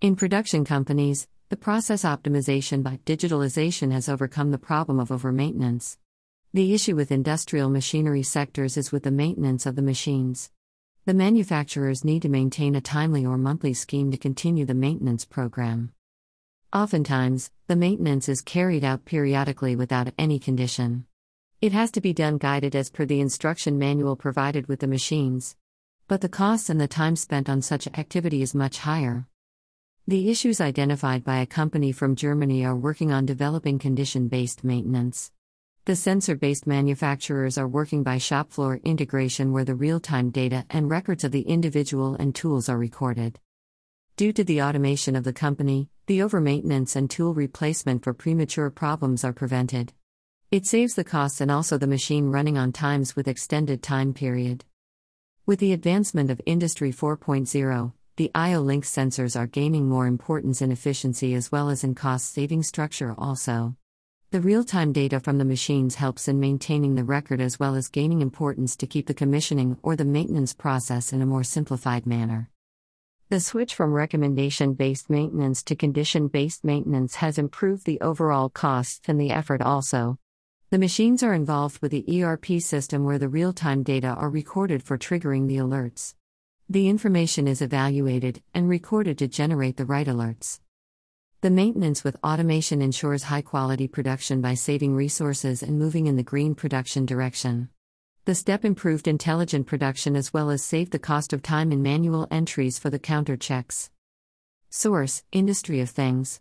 In production companies, the process optimization by digitalization has overcome the problem of over maintenance. The issue with industrial machinery sectors is with the maintenance of the machines. The manufacturers need to maintain a timely or monthly scheme to continue the maintenance program. Oftentimes, the maintenance is carried out periodically without any condition. It has to be done guided as per the instruction manual provided with the machines. But the costs and the time spent on such activity is much higher. The issues identified by a company from Germany are working on developing condition based maintenance. The sensor based manufacturers are working by shop floor integration where the real time data and records of the individual and tools are recorded. Due to the automation of the company, the over maintenance and tool replacement for premature problems are prevented. It saves the costs and also the machine running on times with extended time period. With the advancement of Industry 4.0, the IO Link sensors are gaining more importance in efficiency as well as in cost saving structure also. The real time data from the machines helps in maintaining the record as well as gaining importance to keep the commissioning or the maintenance process in a more simplified manner. The switch from recommendation based maintenance to condition based maintenance has improved the overall costs and the effort also. The machines are involved with the ERP system where the real time data are recorded for triggering the alerts. The information is evaluated and recorded to generate the right alerts. The maintenance with automation ensures high quality production by saving resources and moving in the green production direction. The step improved intelligent production as well as saved the cost of time in manual entries for the counter checks. Source Industry of Things